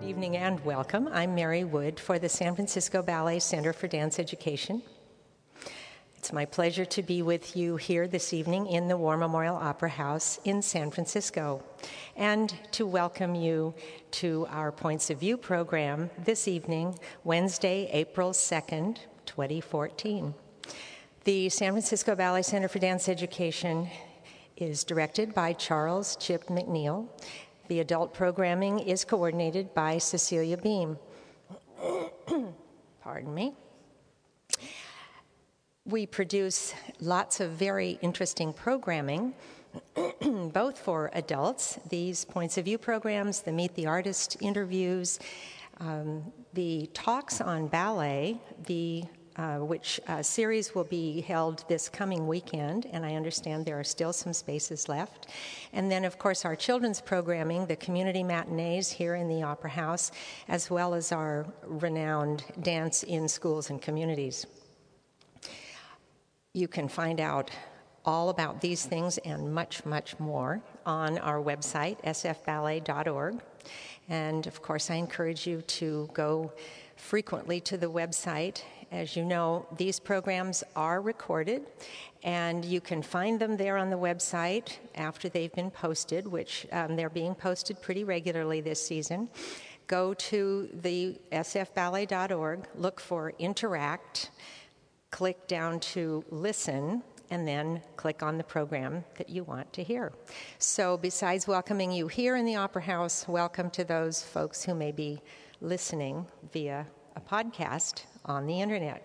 Good evening and welcome. I'm Mary Wood for the San Francisco Ballet Center for Dance Education. It's my pleasure to be with you here this evening in the War Memorial Opera House in San Francisco and to welcome you to our Points of View program this evening, Wednesday, April 2nd, 2014. The San Francisco Ballet Center for Dance Education is directed by Charles Chip McNeil. The adult programming is coordinated by Cecilia Beam. Pardon me. We produce lots of very interesting programming, both for adults, these points of view programs, the Meet the Artist interviews, um, the talks on ballet, the uh, which uh, series will be held this coming weekend, and I understand there are still some spaces left. And then, of course, our children's programming, the community matinees here in the Opera House, as well as our renowned dance in schools and communities. You can find out all about these things and much, much more on our website, sfballet.org. And of course, I encourage you to go frequently to the website as you know, these programs are recorded, and you can find them there on the website after they've been posted, which um, they're being posted pretty regularly this season. Go to the sfballet.org, look for Interact, click down to Listen, and then click on the program that you want to hear. So, besides welcoming you here in the Opera House, welcome to those folks who may be listening via a podcast on the internet.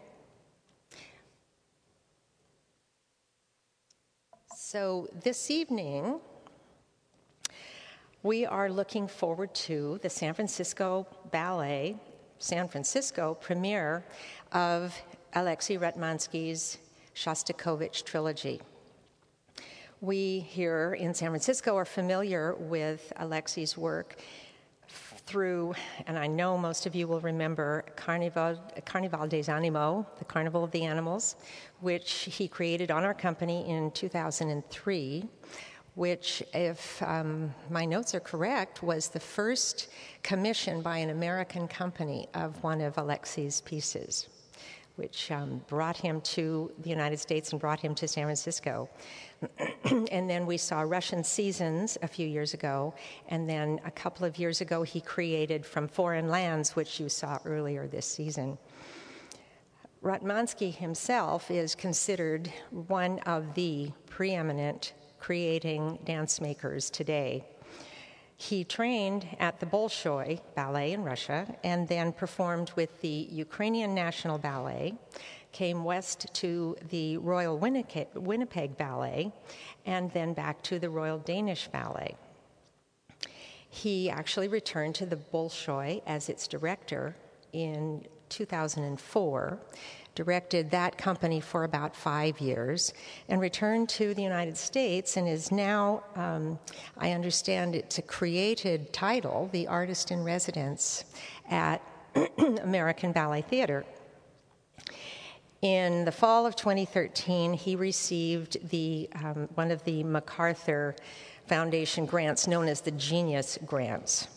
So, this evening, we are looking forward to the San Francisco Ballet San Francisco premiere of Alexei Ratmansky's Shostakovich trilogy. We here in San Francisco are familiar with Alexei's work through, and I know most of you will remember Carnival, Carnival des Animaux, the Carnival of the Animals, which he created on our company in 2003, which, if um, my notes are correct, was the first commission by an American company of one of Alexei's pieces, which um, brought him to the United States and brought him to San Francisco. and then we saw Russian Seasons a few years ago, and then a couple of years ago he created From Foreign Lands, which you saw earlier this season. Ratmansky himself is considered one of the preeminent creating dance makers today. He trained at the Bolshoi Ballet in Russia and then performed with the Ukrainian National Ballet came west to the Royal Winnipeg Ballet, and then back to the Royal Danish Ballet. He actually returned to the Bolshoi as its director in 2004, directed that company for about five years, and returned to the United States and is now, um, I understand it's a created title, the artist in residence at American Ballet Theater. In the fall of 2013, he received the, um, one of the MacArthur Foundation grants known as the Genius Grants,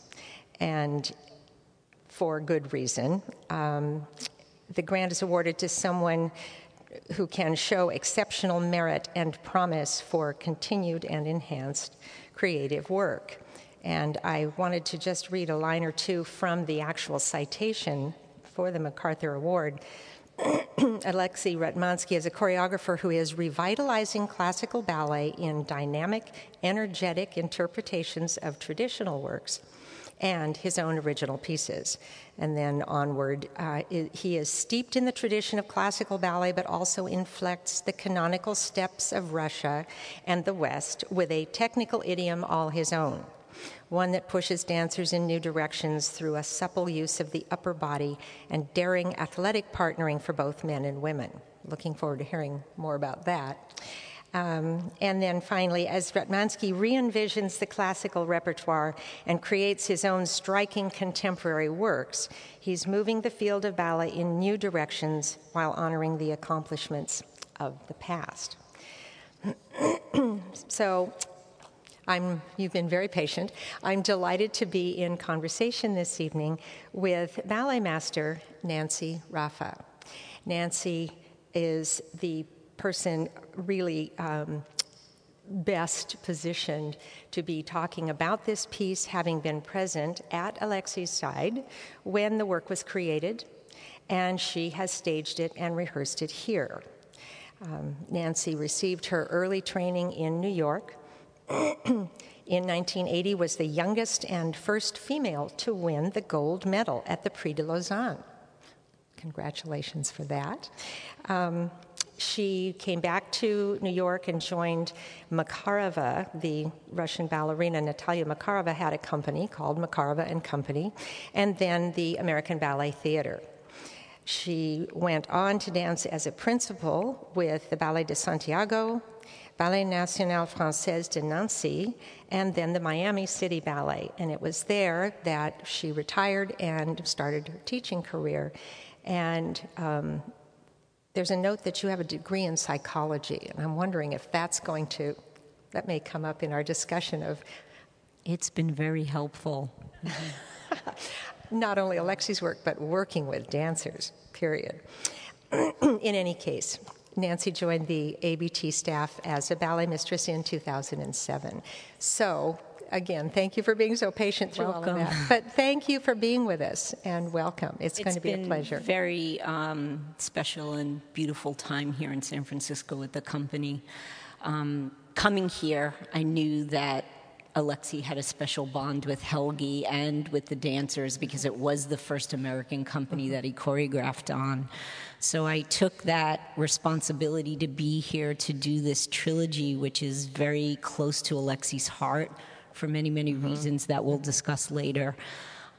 and for good reason. Um, the grant is awarded to someone who can show exceptional merit and promise for continued and enhanced creative work. And I wanted to just read a line or two from the actual citation for the MacArthur Award. Alexei Ratmansky is a choreographer who is revitalizing classical ballet in dynamic, energetic interpretations of traditional works and his own original pieces. And then onward, uh, he is steeped in the tradition of classical ballet, but also inflects the canonical steps of Russia and the West with a technical idiom all his own one that pushes dancers in new directions through a supple use of the upper body and daring athletic partnering for both men and women. Looking forward to hearing more about that. Um, and then finally, as Ratmansky re envisions the classical repertoire and creates his own striking contemporary works, he's moving the field of ballet in new directions while honoring the accomplishments of the past. so, I'm, you've been very patient. I'm delighted to be in conversation this evening with ballet master Nancy Raffa. Nancy is the person really um, best positioned to be talking about this piece, having been present at Alexi's side when the work was created, and she has staged it and rehearsed it here. Um, Nancy received her early training in New York. in 1980 was the youngest and first female to win the gold medal at the Prix de Lausanne. Congratulations for that. Um, she came back to New York and joined Makarova, the Russian ballerina Natalia Makarova had a company called Makarova and Company, and then the American Ballet Theater. She went on to dance as a principal with the Ballet de Santiago, Ballet National Français de Nancy, and then the Miami City Ballet. And it was there that she retired and started her teaching career. And um, there's a note that you have a degree in psychology, and I'm wondering if that's going to, that may come up in our discussion of. It's been very helpful. Not only Alexi's work, but working with dancers, period. in any case, Nancy joined the ABT staff as a ballet mistress in 2007. So again, thank you for being so patient through welcome. all of that. But thank you for being with us and welcome. It's, it's going to be a pleasure. Very um, special and beautiful time here in San Francisco with the company. Um, coming here, I knew that Alexi had a special bond with Helgi and with the dancers because it was the first American company that he choreographed on. So I took that responsibility to be here to do this trilogy, which is very close to Alexi's heart for many, many mm-hmm. reasons that we'll discuss later.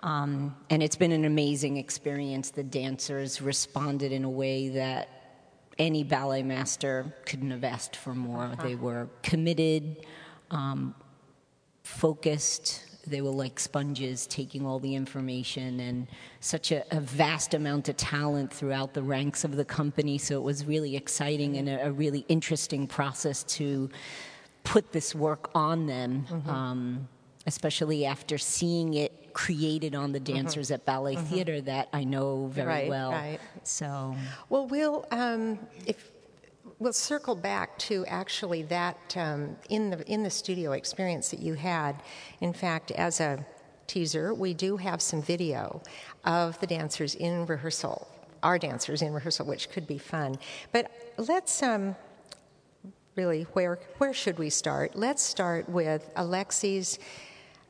Um, and it's been an amazing experience. The dancers responded in a way that any ballet master couldn't have asked for more. Uh-huh. They were committed, um, focused. They were like sponges taking all the information and such a, a, vast amount of talent throughout the ranks of the company. So it was really exciting and a, a really interesting process to put this work on them, mm-hmm. um, especially after seeing it created on the mm-hmm. dancers mm-hmm. at Ballet mm-hmm. Theater that I know very right, well. Right. So, well, we'll um, if we'll circle back to actually that um, in the in the studio experience that you had. In fact, as a teaser, we do have some video of the dancers in rehearsal, our dancers in rehearsal, which could be fun. But let's um, really, where, where should we start? Let's start with Alexei's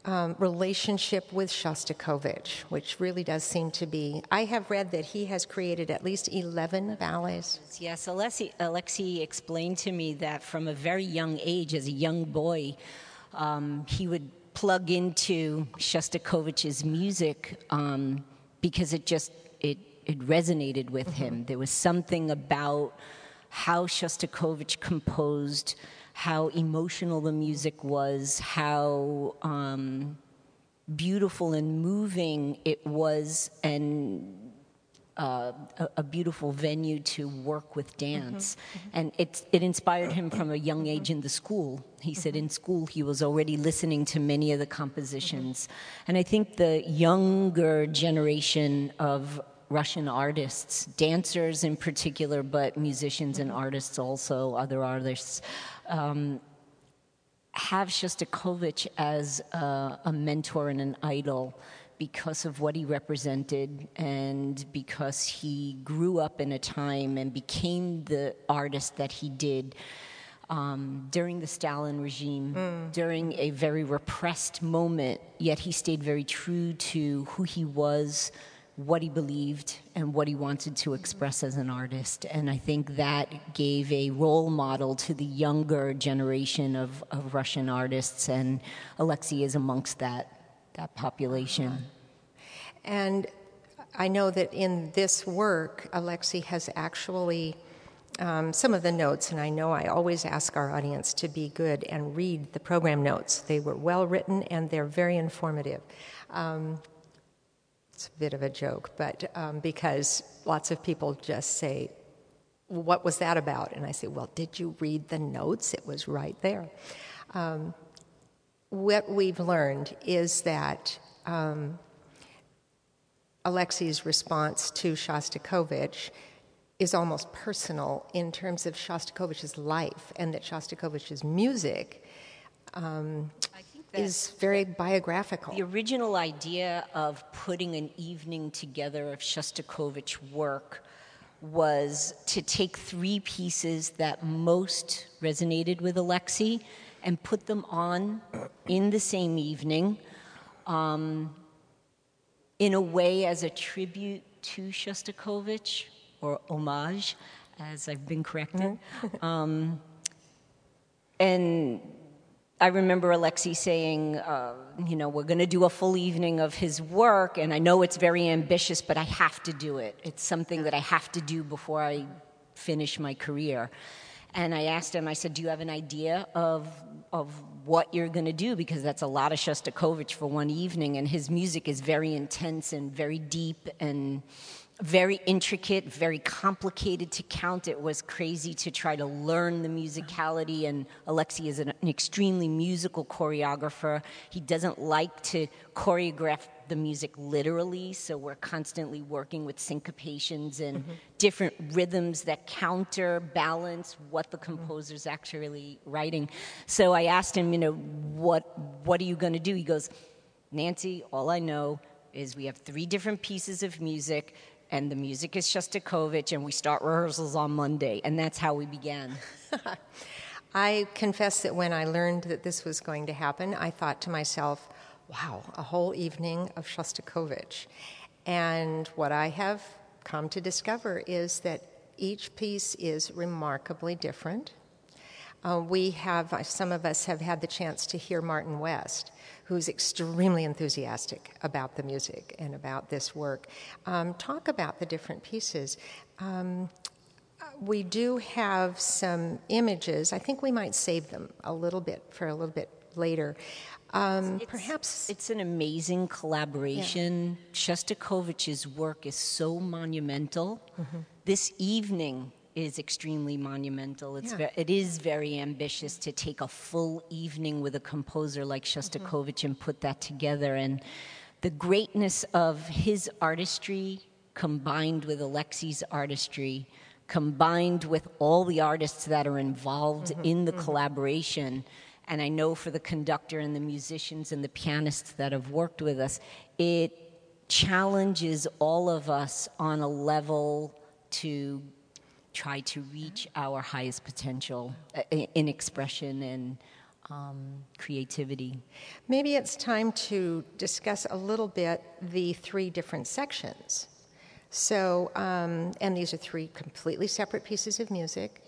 um, relationship with Shostakovich, which really does seem to be. I have read that he has created at least 11 ballets. Yes, Alexei, Alexi explained to me that from a very young age, as a young boy, um, he would plug into Shostakovich's music um, because it just it, it resonated with mm-hmm. him. There was something about how Shostakovich composed, how emotional the music was, how um, beautiful and moving it was, and uh, a, a, beautiful venue to work with dance. Mm-hmm. mm-hmm. And it, it inspired him from a young mm-hmm. age in the school. He said in school he was already listening to many of the compositions. Mm-hmm. And I think the younger generation of Russian artists, dancers in particular, but musicians and artists also, other artists, um, have Shostakovich as a, a, mentor and an idol because of what he represented and because he grew up in a time and became the artist that he did. Um, during the Stalin regime, mm. during a very repressed moment, yet he stayed very true to who he was, what he believed and what he wanted to express as an artist. And I think that gave a role model to the younger generation of, of Russian artists, and Alexei is amongst that, that population. And I know that in this work, Alexei has actually. Um, some of the notes, and I know I always ask our audience to be good and read the program notes. They were well written and they're very informative. Um, it's a bit of a joke, but um, because lots of people just say, What was that about? And I say, Well, did you read the notes? It was right there. Um, what we've learned is that um, Alexei's response to Shostakovich is almost personal in terms of Shostakovich's life, and that Shostakovich's music um, is very biographical. The original idea of putting an evening together of Shostakovich work was to take three pieces that most resonated with Alexei and put them on in the same evening um, in a way as a tribute to Shostakovich or homage, as I've been corrected. Mm-hmm. um, and I remember Alexei saying, uh, you know, we're going to do a full evening of his work, and I know it's very ambitious, but I have to do it. It's something that I have to do before I finish my career. And I asked him, I said, Do you have an idea of, of what you're going to do? Because that's a lot of Shostakovich for one evening, and his music is very intense and very deep and very intricate, very complicated to count. It was crazy to try to learn the musicality, and Alexei is an, an, extremely musical choreographer. He doesn't like to choreograph the music literally, so we're constantly working with syncopations and mm-hmm. different rhythms that counterbalance what the composer's actually writing. So I asked him, you know, what what are you going to do? He goes, Nancy, all I know is we have three different pieces of music and the music is Shostakovich, and we start rehearsals on Monday. And that's how we began. I confess that when I learned that this was going to happen, I thought to myself, wow, a whole evening of Shostakovich. And what I have come to discover is that each piece is remarkably different. Uh, we have, some of us have had the chance to hear Martin West, who's extremely enthusiastic about the music and about this work, um, talk about the different pieces. Um, we do have some images. I think we might save them a little bit for a little bit later. Um, it's, perhaps it's an amazing collaboration. Yeah. Shostakovich's work is so monumental. Mm-hmm. This evening is extremely monumental. It's yeah. ve- it is very ambitious to take a full evening with a composer like Shostakovich mm-hmm. and put that together. And the greatness of his artistry combined with Alexei's artistry, combined with all the artists that are involved mm-hmm. in the mm-hmm. collaboration. And I know for the conductor and the musicians and the pianists that have worked with us, it challenges all of us on a level to try to reach our highest potential uh, in expression and um, creativity. Maybe it's time to discuss a little bit the three different sections. So, um, and these are three completely separate pieces of music.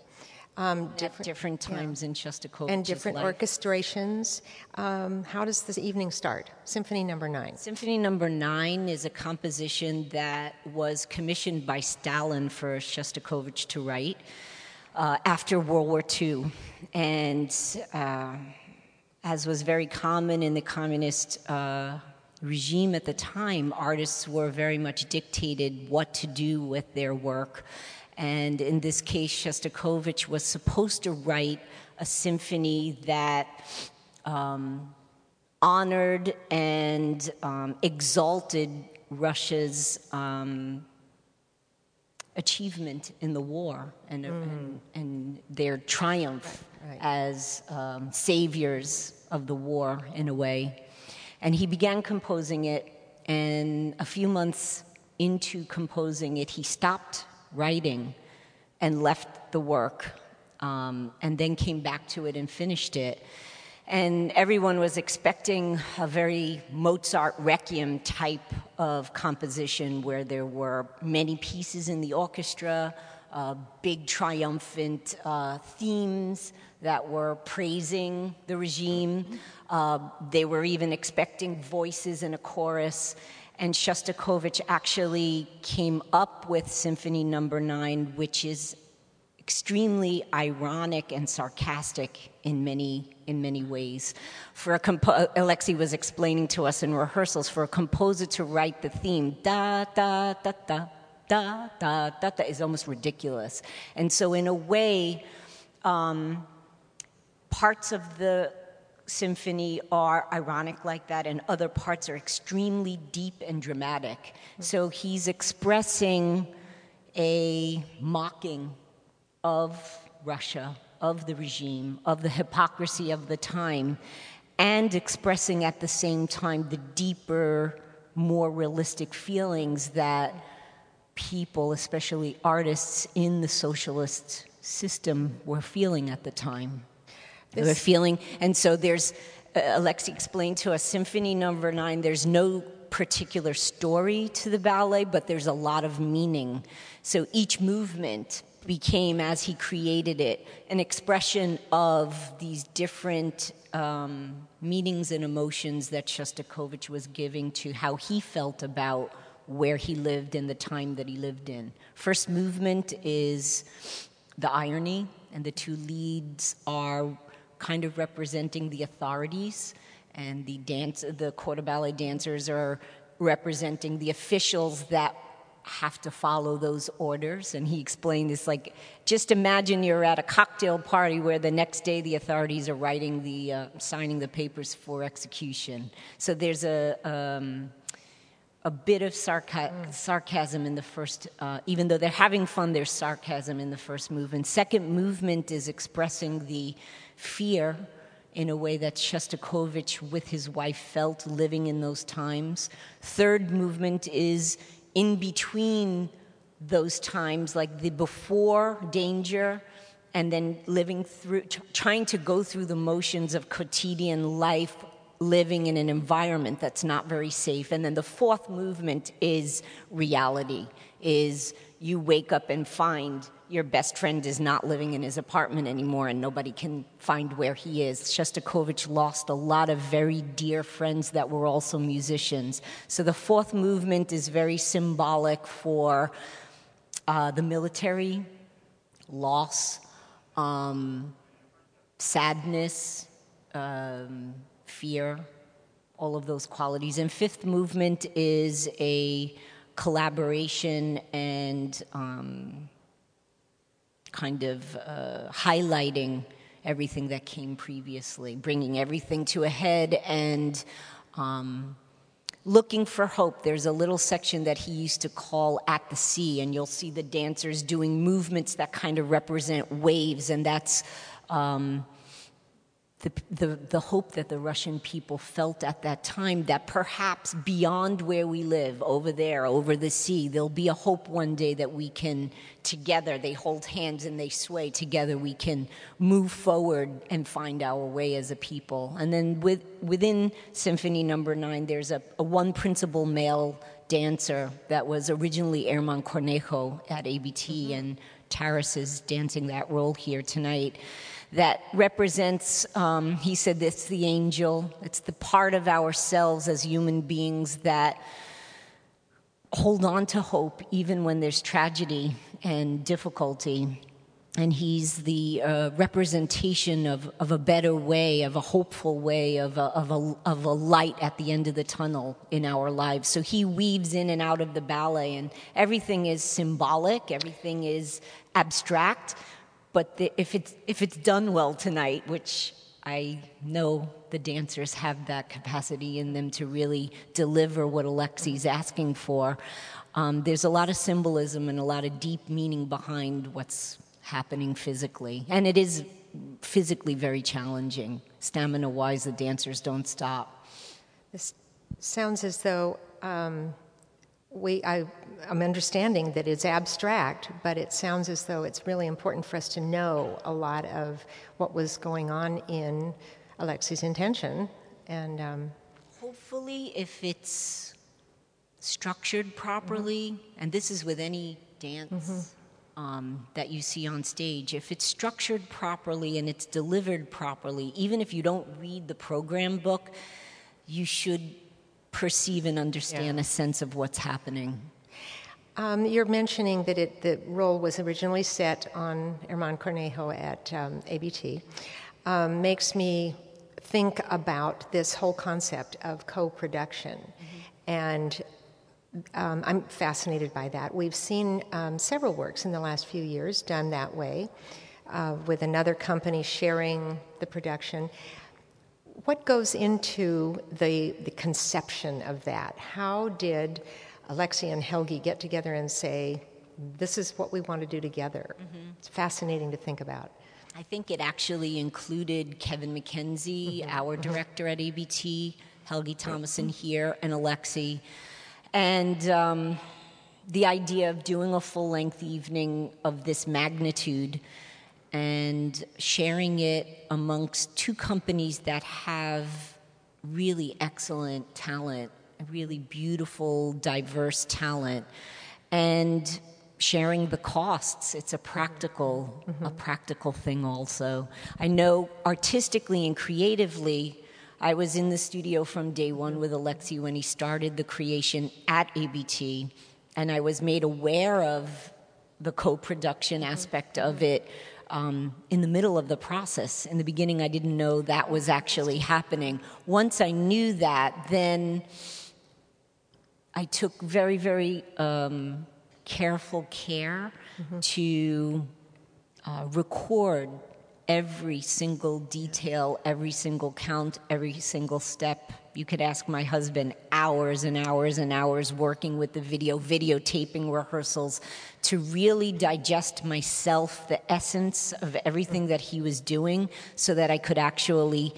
Um, different, different, times yeah. in Shostakovich's And different life. orchestrations. Um, how does this evening start? Symphony number nine. Symphony number nine is a composition that was commissioned by Stalin for Shostakovich to write uh, after World War II. And uh, as was very common in the communist uh, regime at the time, artists were very much dictated what to do with their work. And in this case, Shostakovich was supposed to write a symphony that um, honored and um, exalted Russia's um, achievement in the war and, mm. and, and, their triumph right, as um, saviors of the war in a way. And he began composing it, and a few months into composing it, he stopped writing and left the work um, and then came back to it and finished it. And everyone was expecting a very Mozart requiem type of composition where there were many pieces in the orchestra, uh, big triumphant uh, themes that were praising the regime. Uh, they were even expecting voices in a chorus and Shostakovich actually came up with Symphony Number no. Nine, which is extremely ironic and sarcastic in many in many ways. For a compo- Alexei was explaining to us in rehearsals for a composer to write the theme da da da da da da da da is almost ridiculous. And so, in a way, um, parts of the symphony are ironic like that, and other parts are extremely deep and dramatic. Mm-hmm. So he's expressing a mocking of Russia, of the regime, of the hypocrisy of the time, and expressing at the same time the deeper, more realistic feelings that people, especially artists in the socialist system, were feeling at the time. This... They were feeling, and so there's, uh, Alexei explained to us, Symphony Number Nine. There's no particular story to the ballet, but there's a lot of meaning. So each movement became, as he created it, an expression of these different um, meanings and emotions that Shostakovich was giving to how he felt about where he lived and the time that he lived in. First movement is the irony, and the two leads are kind of representing the authorities, and the dance, the quarter ballet dancers are representing the officials that have to follow those orders. And he explained this like, just imagine you're at a cocktail party where the next day the authorities are writing the, uh, signing the papers for execution. So there's a, um, a bit of sarca- sarcasm in the first, uh, even though they're having fun, there's sarcasm in the first movement. Second movement is expressing the fear in a way that Shostakovich with his wife felt living in those times. Third movement is in between those times, like the before danger and then living through, trying to go through the motions of quotidian life, living in an environment that's not very safe. And then the fourth movement is reality, is you wake up and find your best friend is not living in his apartment anymore and nobody can find where he is. Shostakovich lost a lot of very dear friends that were also musicians. So the fourth movement is very symbolic for uh, the military, loss, um, sadness, um, fear, all of those qualities. And fifth movement is a collaboration and um, kind of uh, highlighting everything that came previously, bringing everything to a head and um, looking for hope. There's a little section that he used to call At the Sea, and you'll see the dancers doing movements that kind of represent waves, and that's. Um, the, the, the, hope that the Russian people felt at that time that perhaps beyond where we live, over there, over the sea, there'll be a hope one day that we can together, they hold hands and they sway, together we can move forward and find our way as a people. And then with, within Symphony Number no. Nine, there's a, a one principal male dancer that was originally Herman Cornejo at ABT, mm-hmm. and Taras is dancing that role here tonight that represents, um, he said, it's the angel. It's the part of ourselves as human beings that hold on to hope even when there's tragedy and difficulty. And he's the uh, representation of, of a better way, of a hopeful way, of a, of, a, of a light at the end of the tunnel in our lives. So he weaves in and out of the ballet, and everything is symbolic, everything is abstract, but the, if, it's, if it's done well tonight, which I know the dancers have that capacity in them to really deliver what Alexei's asking for, um, there's a lot of symbolism and a lot of deep meaning behind what's happening physically. And it is physically very challenging. Stamina wise, the dancers don't stop. This sounds as though. Um we, I, am understanding that it's abstract, but it sounds as though it's really important for us to know a lot of what was going on in Alexei's intention. And um, hopefully, if it's structured properly, mm-hmm. and this is with any dance. Mm-hmm. Um, that you see on stage, if it's structured properly and it's delivered properly, even if you don't read the program book, you should perceive and understand yeah. a sense of what's happening. Um, you're mentioning that it, the role was originally set on Herman Cornejo at um, ABT. Um, makes me think about this whole concept of co production. Mm-hmm. And um, I'm fascinated by that. We've seen um, several works in the last few years done that way, uh, with another company sharing the production what goes into the, the conception of that? How did Alexi and Helgi get together and say, this is what we want to do together? Mm-hmm. It's fascinating to think about. I think it actually included Kevin McKenzie, mm-hmm. our mm-hmm. director at ABT, Helgi Tomasson here, and Alexi. And um, the idea of doing a full length evening of this magnitude and sharing it amongst two companies that have really excellent talent, really beautiful, diverse talent, and sharing the costs. It's a practical, mm-hmm. a practical thing also. I know artistically and creatively, I was in the studio from day one with Alexi when he started the creation at ABT, and I was made aware of the co-production aspect of it um, in the middle of the process. In the beginning, I didn't know that was actually happening. Once I knew that, then I took very, very um, careful care mm-hmm. to uh, record every single detail, every single count, every single step. You could ask my husband hours and hours and hours working with the video, videotaping rehearsals to really digest myself, the essence of everything that he was doing, so that I could actually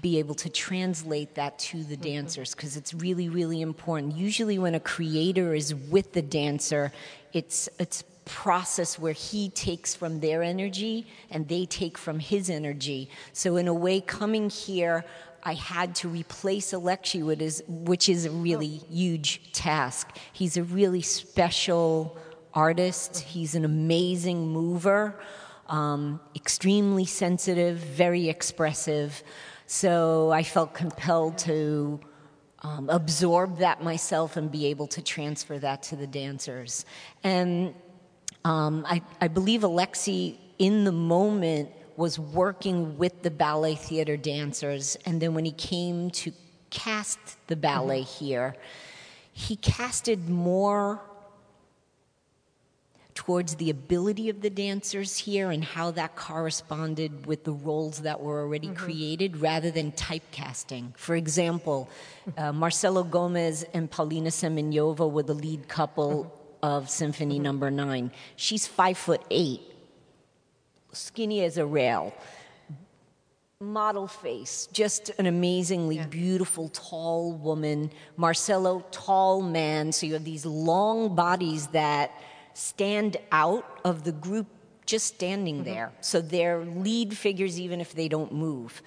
be able to translate that to the mm-hmm. dancers because it's really really important usually when a creator is with the dancer it's it's process where he takes from their energy and they take from his energy. So, in a way, coming here, I had to replace Alexi, which is, which is a really huge task. He's a really special artist, he's an amazing mover, um, extremely sensitive, very expressive. So, I felt compelled to. Um, absorb that myself and be able to transfer that to the dancers. And um, I, I believe Alexi, in the moment, was working with the ballet theater dancers, and then when he came to cast the ballet mm-hmm. here, he casted more towards the ability of the dancers here and how that corresponded with the roles that were already mm-hmm. created rather than typecasting. For example, uh, Marcelo Gomes and Polina Semionova were the lead couple mm-hmm of Symphony mm-hmm. Number no. Nine. She's five foot eight, skinny as a rail, model face, just an amazingly yeah. beautiful, tall woman. Marcelo, tall man. So you have these long bodies that stand out of the group just standing mm-hmm. there. So they're lead figures even if they don't move.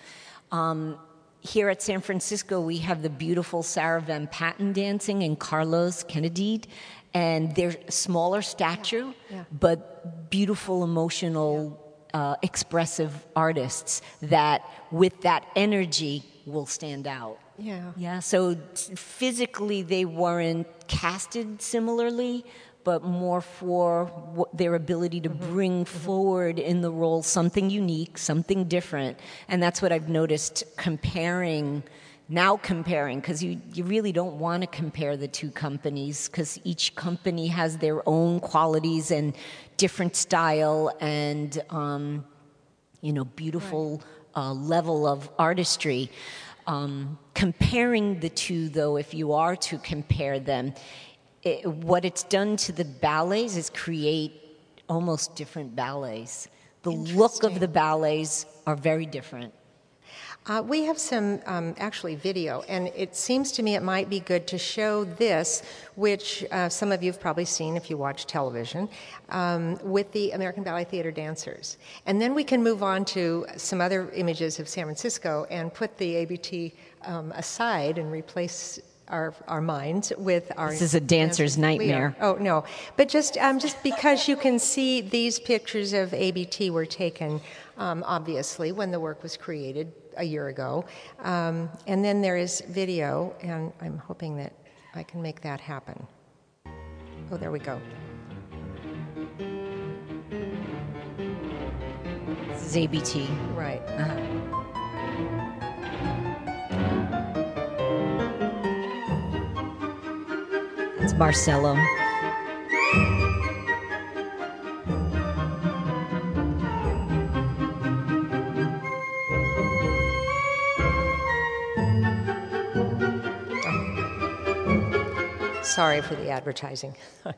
Um, here at San Francisco, we have the beautiful Sarah Van Patten dancing and Carlos Kennedy and they're smaller stature, yeah. Yeah. but beautiful, emotional, uh, expressive artists that, with that energy, will stand out. Yeah. Yeah. So physically, they weren't casted similarly, but more for their ability to mm-hmm. bring mm-hmm. forward in the role something unique, something different, and that's what I've noticed comparing now comparing because you, you really don't want to compare the two companies because each company has their own qualities and different style and um, you know beautiful right. uh, level of artistry. Um, comparing the two though if you are to compare them it, what it's done to the ballets is create almost different ballets. The look of the ballets are very different uh, we have some um, actually video, and it seems to me it might be good to show this, which uh, some of you have probably seen if you watch television, um, with the American Ballet Theater dancers. And then we can move on to some other images of San Francisco and put the ABT um, aside and replace our, our minds with our. This is a dancer's nightmare. Oh no! But just um, just because you can see these pictures of ABT were taken, um, obviously when the work was created a year ago, um, and then there is video, and I'm hoping that I can make that happen. Oh, there we go. This is ABT. Right. Uh-huh. It's Marcelo. Sorry for the advertising.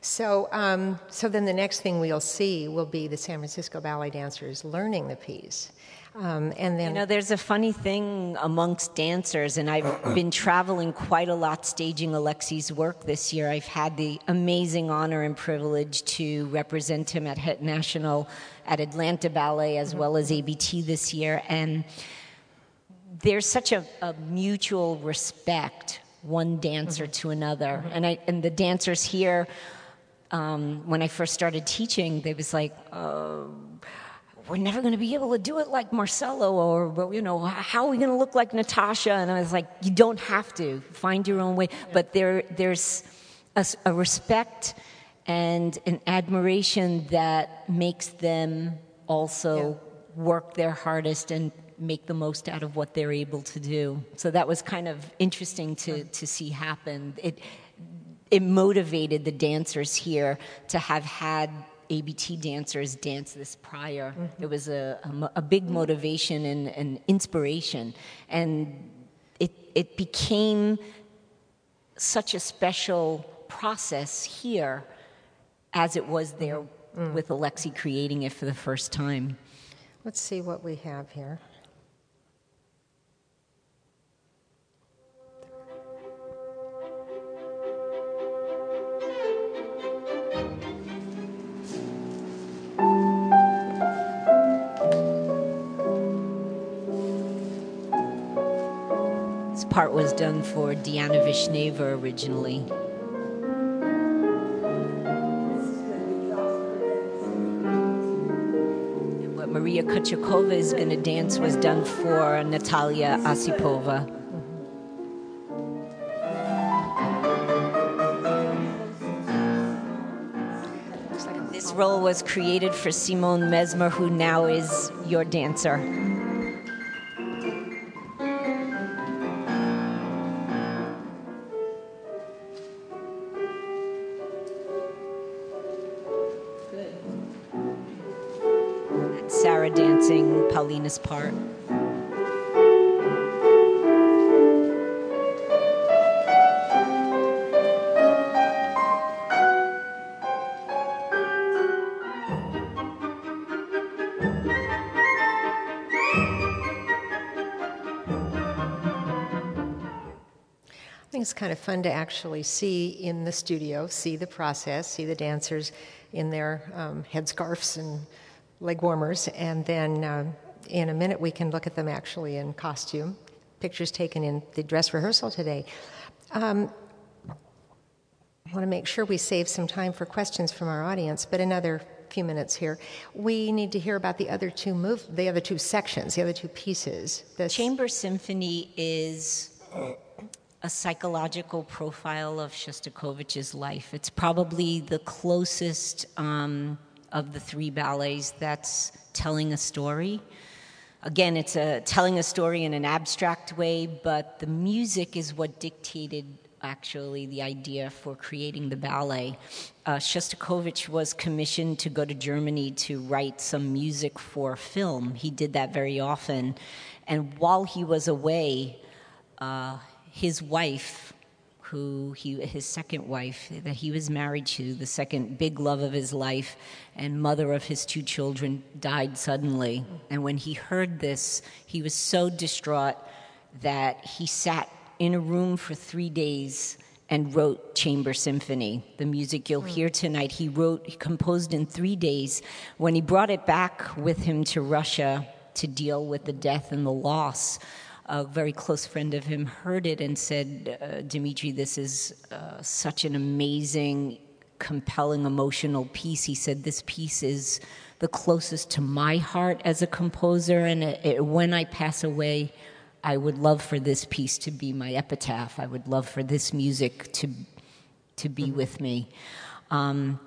so, um, so then the next thing we'll see will be the San Francisco ballet dancers learning the piece. Um, and then, you know, there's a funny thing amongst dancers, and I've been traveling quite a lot staging Alexei's work this year. I've had the amazing honor and privilege to represent him at Het National, at Atlanta Ballet, as well as ABT this year. And there's such a, a mutual respect, one dancer mm-hmm. to another. Mm-hmm. And, I, and the dancers here, um, when I first started teaching, they was like, uh, we're never going to be able to do it like Marcelo, or, you know, how are we going to look like Natasha? And I was like, you don't have to. Find your own way. But there, there's a, a respect and an admiration that makes them also yeah. work their hardest and make the most out of what they're able to do. So that was kind of interesting to, to see happen. It, it motivated the dancers here to have had ABT dancers dance this prior. Mm-hmm. It was a, a, a big motivation and, and, inspiration. And it, it became such a special process here as it was there mm. with Alexi creating it for the first time. Let's see what we have here. Part was done for Diana Vishneva originally. And what Maria Kochetkova is going to dance was done for Natalia Osipova. This role was created for Simone Messmer, who now is your dancer. Polina's part. I think it's kind of fun to actually see in the studio, see the process, see the dancers in their um, headscarves and leg warmers, and then um, in a minute we can look at them actually in costume, pictures taken in the dress rehearsal today. Um, I want to make sure we save some time for questions from our audience, but another few minutes here. We need to hear about the other two move, the other two sections, the other two pieces. The Chamber Symphony is a psychological profile of Shostakovich's life. It's probably the closest um, of the three ballets that's telling a story. Again, it's a, telling a story in an abstract way, but the music is what dictated actually the idea for creating the ballet. Uh, Shostakovich was commissioned to go to Germany to write some music for film. He did that very often. And while he was away, uh, his wife, who he, his second wife, that he was married to, the second big love of his life and mother of his two children, died suddenly. And when he heard this, he was so distraught that he sat in a room for three days and wrote Chamber Symphony, the music you'll hmm. hear tonight. He wrote, he composed in three days. When he brought it back with him to Russia to deal with the death and the loss, a very close friend of him heard it and said, uh, Dimitri, this is uh, such an amazing, compelling, emotional piece. He said, This piece is the closest to my heart as a composer, and it, it, when I pass away, I would love for this piece to be my epitaph. I would love for this music to, to be with me. Um,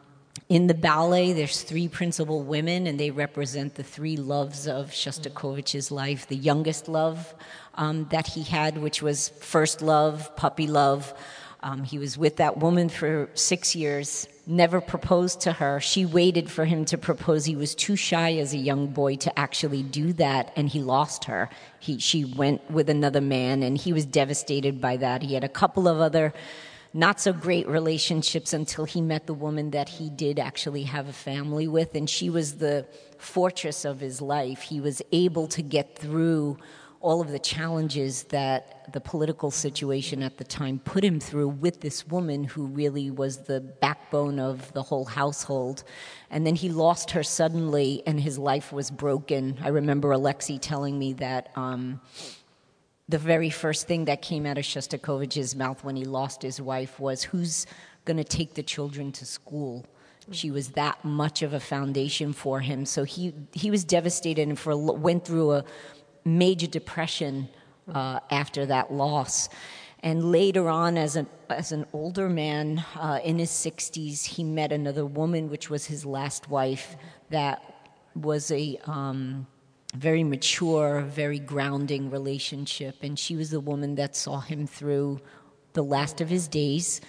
in the ballet, there's three principal women, and they represent the three loves of Shostakovich's life. The youngest love um, that he had, which was first love, puppy love. Um, he was with that woman for six years, never proposed to her. She waited for him to propose. He was too shy as a young boy to actually do that, and he lost her. He, she went with another man, and he was devastated by that. He had a couple of other not so great relationships until he met the woman that he did actually have a family with. And she was the fortress of his life. He was able to get through all of the challenges that the political situation at the time put him through with this woman who really was the backbone of the whole household. And then he lost her suddenly, and his life was broken. I remember Alexei telling me that. Um, the very first thing that came out of Shostakovich's mouth when he lost his wife was, Who's going to take the children to school? She was that much of a foundation for him. So he, he was devastated and for, went through a major depression uh, after that loss. And later on, as an, as an older man uh, in his 60s, he met another woman, which was his last wife, that was a um, very mature, very grounding relationship. And she was the woman that saw him through the last of his days.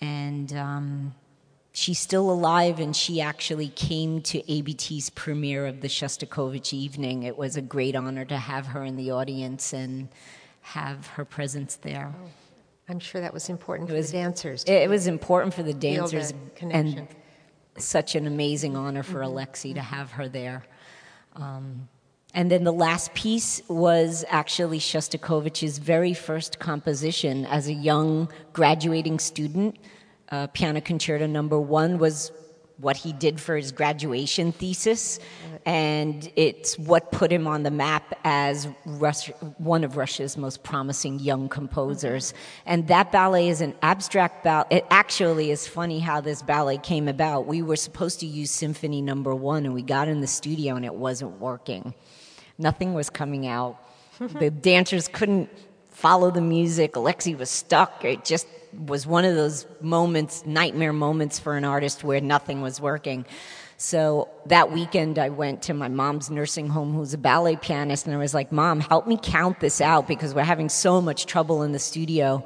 And um, she's still alive, and she actually came to ABT's premiere of the Shostakovich evening. It was a great honor to have her in the audience and have her presence there. Oh, I'm sure that was important it was, for the dancers. It, was important for the dancers, and such an amazing honor for mm-hmm. Alexei to have her there. Um, and then the last piece was actually Shostakovich's very first composition as a young graduating student uh, Piano Concerto Number One was what he did for his graduation thesis, and it's what put him on the map as one of Russia's most promising young composers. And that ballet is an abstract ballet. It actually is funny how this ballet came about. We were supposed to use Symphony Number One, and we got in the studio, and it wasn't working. Nothing was coming out. the dancers couldn't follow the music. Alexei was stuck. It just was one of those moments, nightmare moments for an artist where nothing was working. So that weekend, I went to my mom's nursing home, who's a ballet pianist, and I was like, Mom, help me count this out because we're having so much trouble in the studio.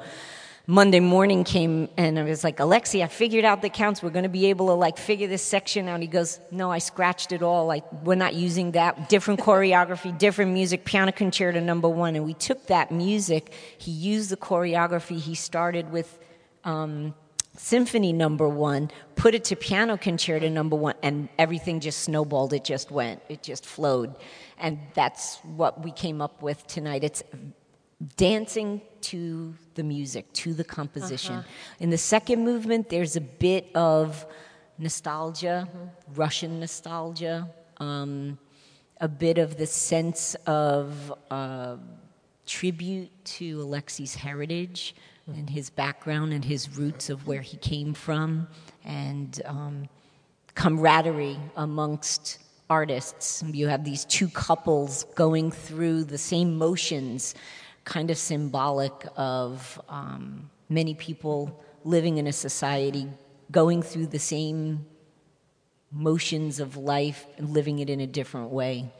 Monday morning came and I was like, Alexei, I figured out the counts. We're going to be able to like figure this section out. He goes, No, I scratched it all. Like, we're not using that. Different choreography, different music, piano concerto number one. And we took that music. He used the choreography. He started with um, symphony number one, put it to piano concerto number one, and everything just snowballed. It just went. It just flowed. And that's what we came up with tonight. It's dancing to the music, to the composition. Uh-huh. In the second movement, there's a bit of nostalgia, mm-hmm. Russian nostalgia, um, a bit of the sense of uh, tribute to Alexei's heritage mm-hmm. and his background and his roots of where he came from, and um, camaraderie amongst artists. You have these two couples going through the same motions kind of symbolic of um, many people living in a society going through the same motions of life and living it in a different way.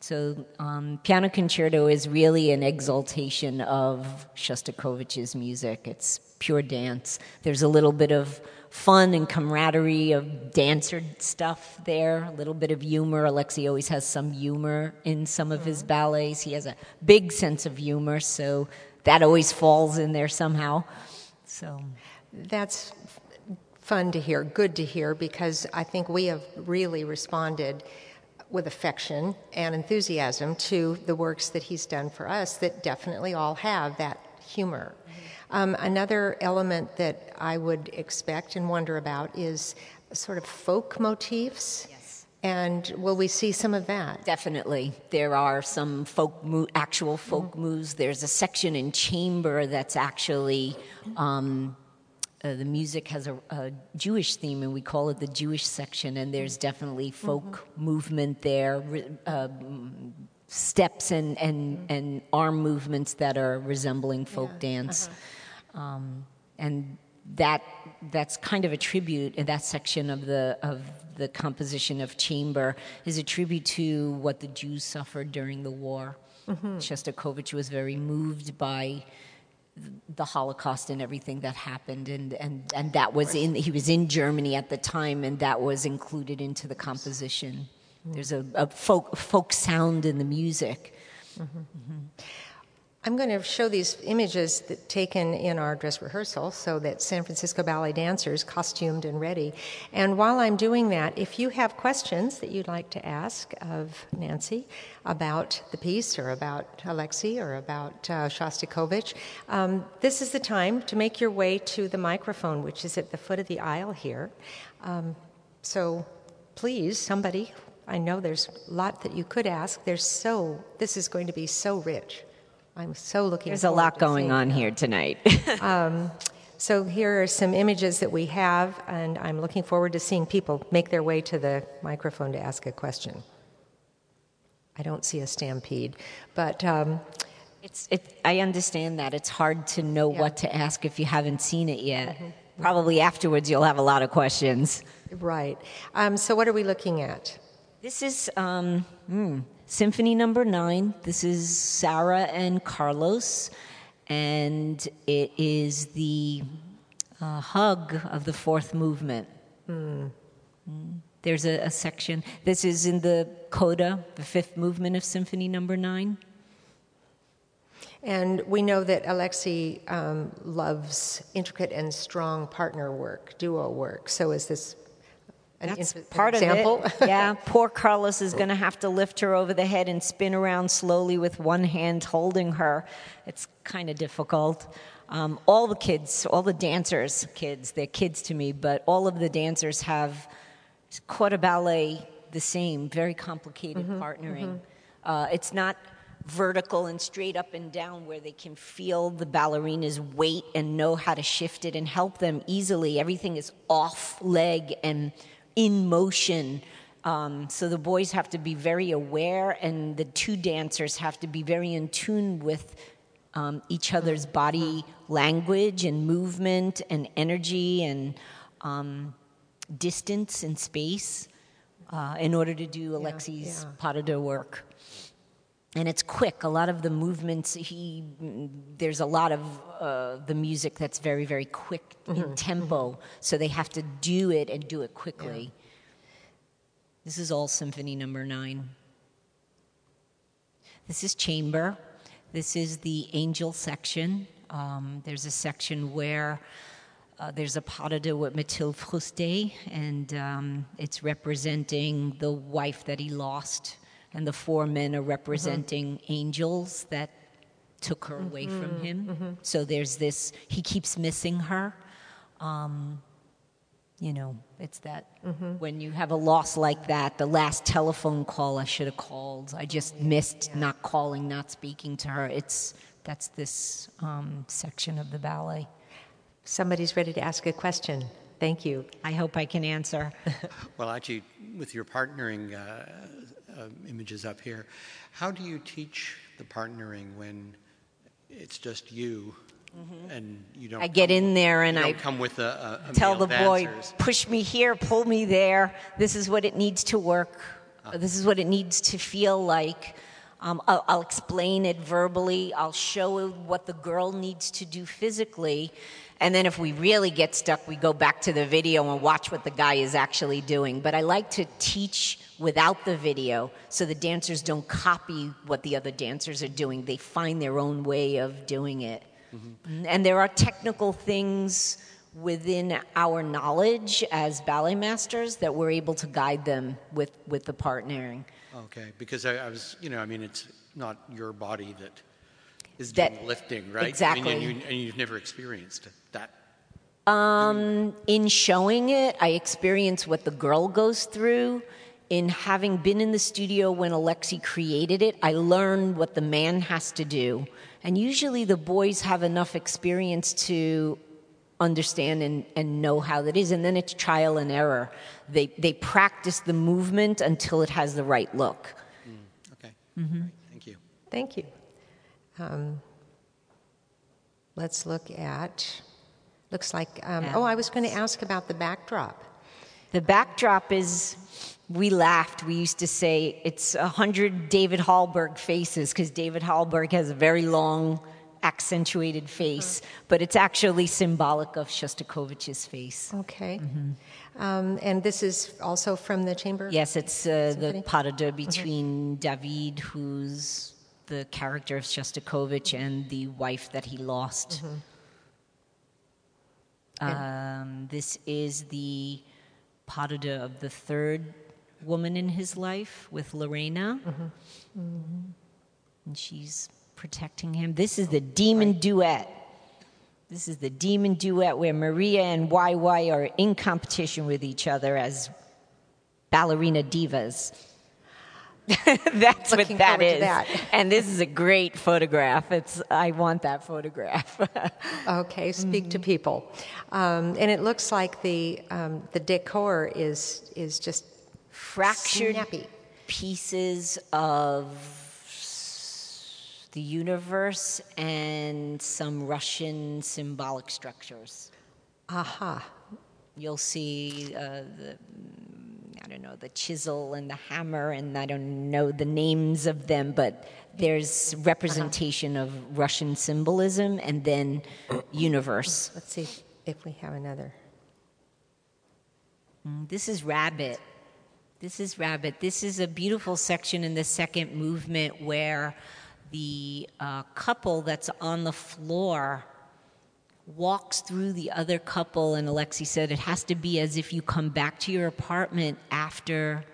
So, um, Piano Concerto is really an exaltation of Shostakovich's music. It's pure dance. There's a little bit of fun and camaraderie of dancer stuff there, a little bit of humor. Alexei always has some humor in some of his mm-hmm. ballets. He has a big sense of humor, so that always falls in there somehow. So that's fun to hear, good to hear, because I think we have really responded with affection and enthusiasm to the works that he's done for us that definitely all have that humor. Um, another element that I would expect and wonder about is sort of folk motifs. Yes. And will we see some of that? Definitely. There are some folk, mo- actual folk mm-hmm. moves. There's a section in chamber that's actually. Um, uh, the music has a, a, Jewish theme, and we call it the Jewish section. And there's definitely folk mm-hmm. movement there, uh, steps and and, mm-hmm. and arm movements that are resembling folk yeah. dance. Uh-huh. Um, and that that's kind of a tribute in that section of the of the composition of chamber is a tribute to what the Jews suffered during the war. Mm-hmm. Shostakovich was very moved by the Holocaust and everything that happened, and and and that was in he was in Germany at the time, and that was included into the composition. Mm-hmm. There's a, a, folk folk sound in the music. Mm-hmm. I'm going to show these images that, taken in our dress rehearsal so that San Francisco Ballet dancers costumed and ready. And while I'm doing that, if you have questions that you'd like to ask of Nancy about the piece or about Alexei or about uh, Shostakovich, um, this is the time to make your way to the microphone, which is at the foot of the aisle here. Um, so please, somebody, I know there's a lot that you could ask. There's so, this is going to be so rich. I'm so looking. There's a lot going on here tonight. um, so here are some images that we have, and I'm looking forward to seeing people make their way to the microphone to ask a question. I don't see a stampede, but. Um, it's, it, I understand that. It's hard to know yeah. what to ask if you haven't seen it yet. Mm-hmm. Probably afterwards, you'll have a lot of questions. Right. Um, so, what are we looking at? This is um, hmm, Symphony Number. Nine. This is Sarah and Carlos, and it is the uh, hug of the fourth movement. Mm. Mm. There's a, a, section. This is in the coda, the fifth movement of Symphony Number. Nine. And we know that Alexei um, loves intricate and strong partner work, duo work. So is this an That's part example. of it. yeah, poor Carlos is going to have to lift her over the head and spin around slowly with one hand holding her. It's kind of difficult. Um, all the kids, all the dancers, kids, they're kids to me, but all of the dancers have corps ballet the same, very complicated mm-hmm, partnering. Mm-hmm. Uh, it's not vertical and straight up and down where they can feel the ballerina's weight and know how to shift it and help them easily. Everything is off leg and in motion. Um, so the boys have to be very aware, and the two dancers have to be very in tune with um, each other's body language and movement and energy and um, distance and space uh, in order to do Alexei's yeah, yeah. pas de deux work. And it's quick. A lot of the movements, he there's a lot of uh, the music that's very, very quick mm-hmm. in tempo. Mm-hmm. So they have to do it and do it quickly. Yeah. This is all Symphony Number. Nine. This is chamber. This is the angel section. Um, there's a section where uh, there's a pas de deux with Mathilde Froustey, and um, it's representing the wife that he lost, and the four men are representing mm-hmm. angels that took her away mm-hmm. from him. Mm-hmm. So there's this, he keeps missing her. Um, you know, it's that mm-hmm. when you have a loss like that, the last telephone call I should have called, I just missed yeah. not calling, not speaking to her. It's that's this um, section of the ballet. Somebody's ready to ask a question. Thank you. I hope I can answer. well, actually, with your partnering uh, uh, images up here, how do you teach the partnering when it's just you Mm-hmm. And you don't. I get in there and I come with a, a, tell the boy, dancers. push me here, pull me there. This is what it needs to work. Uh. This is what it needs to feel like. Um, I'll, I'll, explain it verbally. I'll show what the girl needs to do physically. And then if we really get stuck, we go back to the video and watch what the guy is actually doing. But I like to teach without the video so the dancers don't copy what the other dancers are doing. They find their own way of doing it. Mm-hmm. And there are technical things within our knowledge as ballet masters that we're able to guide them with, with the partnering. Okay, because I, I was, you know, I mean, it's not your body that is doing that, lifting, right? Exactly. I mean, and, you, have never experienced that. Um, in showing it, I experience what the girl goes through. In having been in the studio when Alexei created it, I learned what the man has to do and usually the boys have enough experience to understand and, and know how that is. And then it's trial and error. They, they practice the movement until it has the right look. Mm, okay. Mm-hmm. Right. Thank you. Thank you. Um, let's look at, looks like, um, oh, I was going to ask about the backdrop. The backdrop is we laughed. We used to say it's a hundred David Hallberg faces because David Hallberg has a very long, accentuated face, mm-hmm. but it's actually symbolic of Shostakovich's face. Okay. Mm-hmm. Um, and this is also from the chamber? Yes, it's uh, the pas de deux between mm-hmm. David, who's the character of Shostakovich and the wife that he lost. Um, this is the pas de deux of the third woman in his life with Lorena. And she's protecting him. This is the demon duet. This is the demon duet where Maria and YY are in competition with each other as ballerina divas. That's Looking what that is. that. And this is a great photograph. It's I want that photograph. Okay, speak Mm-hmm. to people. Um, and it looks like the, um, the decor is, is just Fractured Snappy. pieces of the universe and some Russian symbolic structures. aha. You'll see uh, the, I don't know, the chisel and the hammer, and I don't know the names of them, but there's representation of Russian symbolism and then universe. Let's see if we have another. This is Rabbit. This is Rabbit. This is a beautiful section in the second movement where the uh, couple that's on the floor walks through the other couple, and Alexei said it has to be as if you come back to your apartment after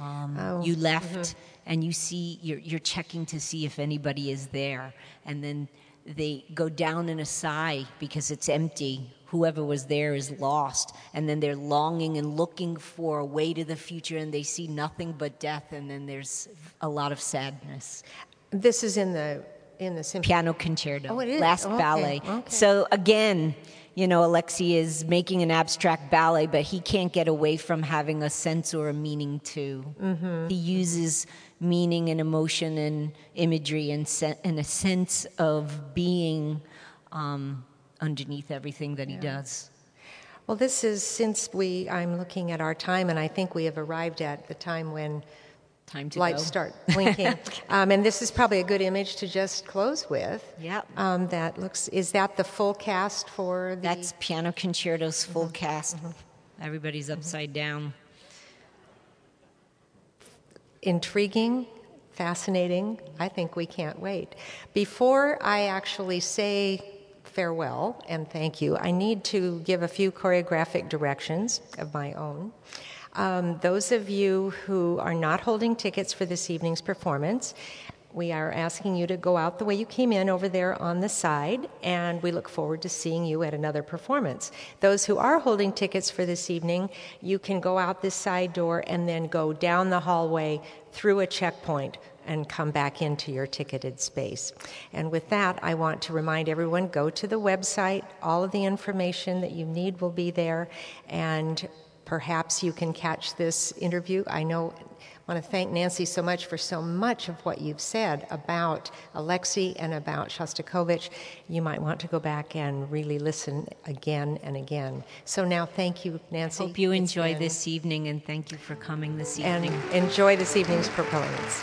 um, Oh, you left, and you see you're, you're checking to see if anybody is there, and then they go down in a sigh because it's empty. Whoever was there is lost, and then they're longing and looking for a way to the future, and they see nothing but death, and then there's a lot of sadness. This is in the, in the symphony. Piano concerto, Oh, it is? last Okay, ballet. okay. So again, you know, Alexei is making an abstract ballet, but he can't get away from having a sense or a meaning too. Mm-hmm. He uses meaning and emotion and imagery and, and a sense of being um, underneath everything that he does. Well, this is since we, I'm looking at our time, and I think we have arrived at the time when Time to lights go. start blinking. um, and this is probably a good image to just close with. Yep. Um, that looks, is that the full cast for the? That's piano concertos, full Mm-hmm. cast. Everybody's upside down. intriguing, fascinating. I think we can't wait. Before I actually say farewell and thank you, I need to give a few choreographic directions of my own. Um, those of you who are not holding tickets for this evening's performance, we are asking you to go out the way you came in over there on the side, and we look forward to seeing you at another performance. Those who are holding tickets for this evening, you can go out this side door and then go down the hallway through a checkpoint and come back into your ticketed space. And with that, I want to remind everyone go to the website. All of the information that you need will be there, and perhaps you can catch this interview. I know I want to thank Nancy so much for so much of what you've said about Alexei and about Shostakovich. You might want to go back and really listen again and again. So now, thank you, Nancy. Hope you enjoy been- this evening and thank you for coming this evening. and enjoy this evening's performance.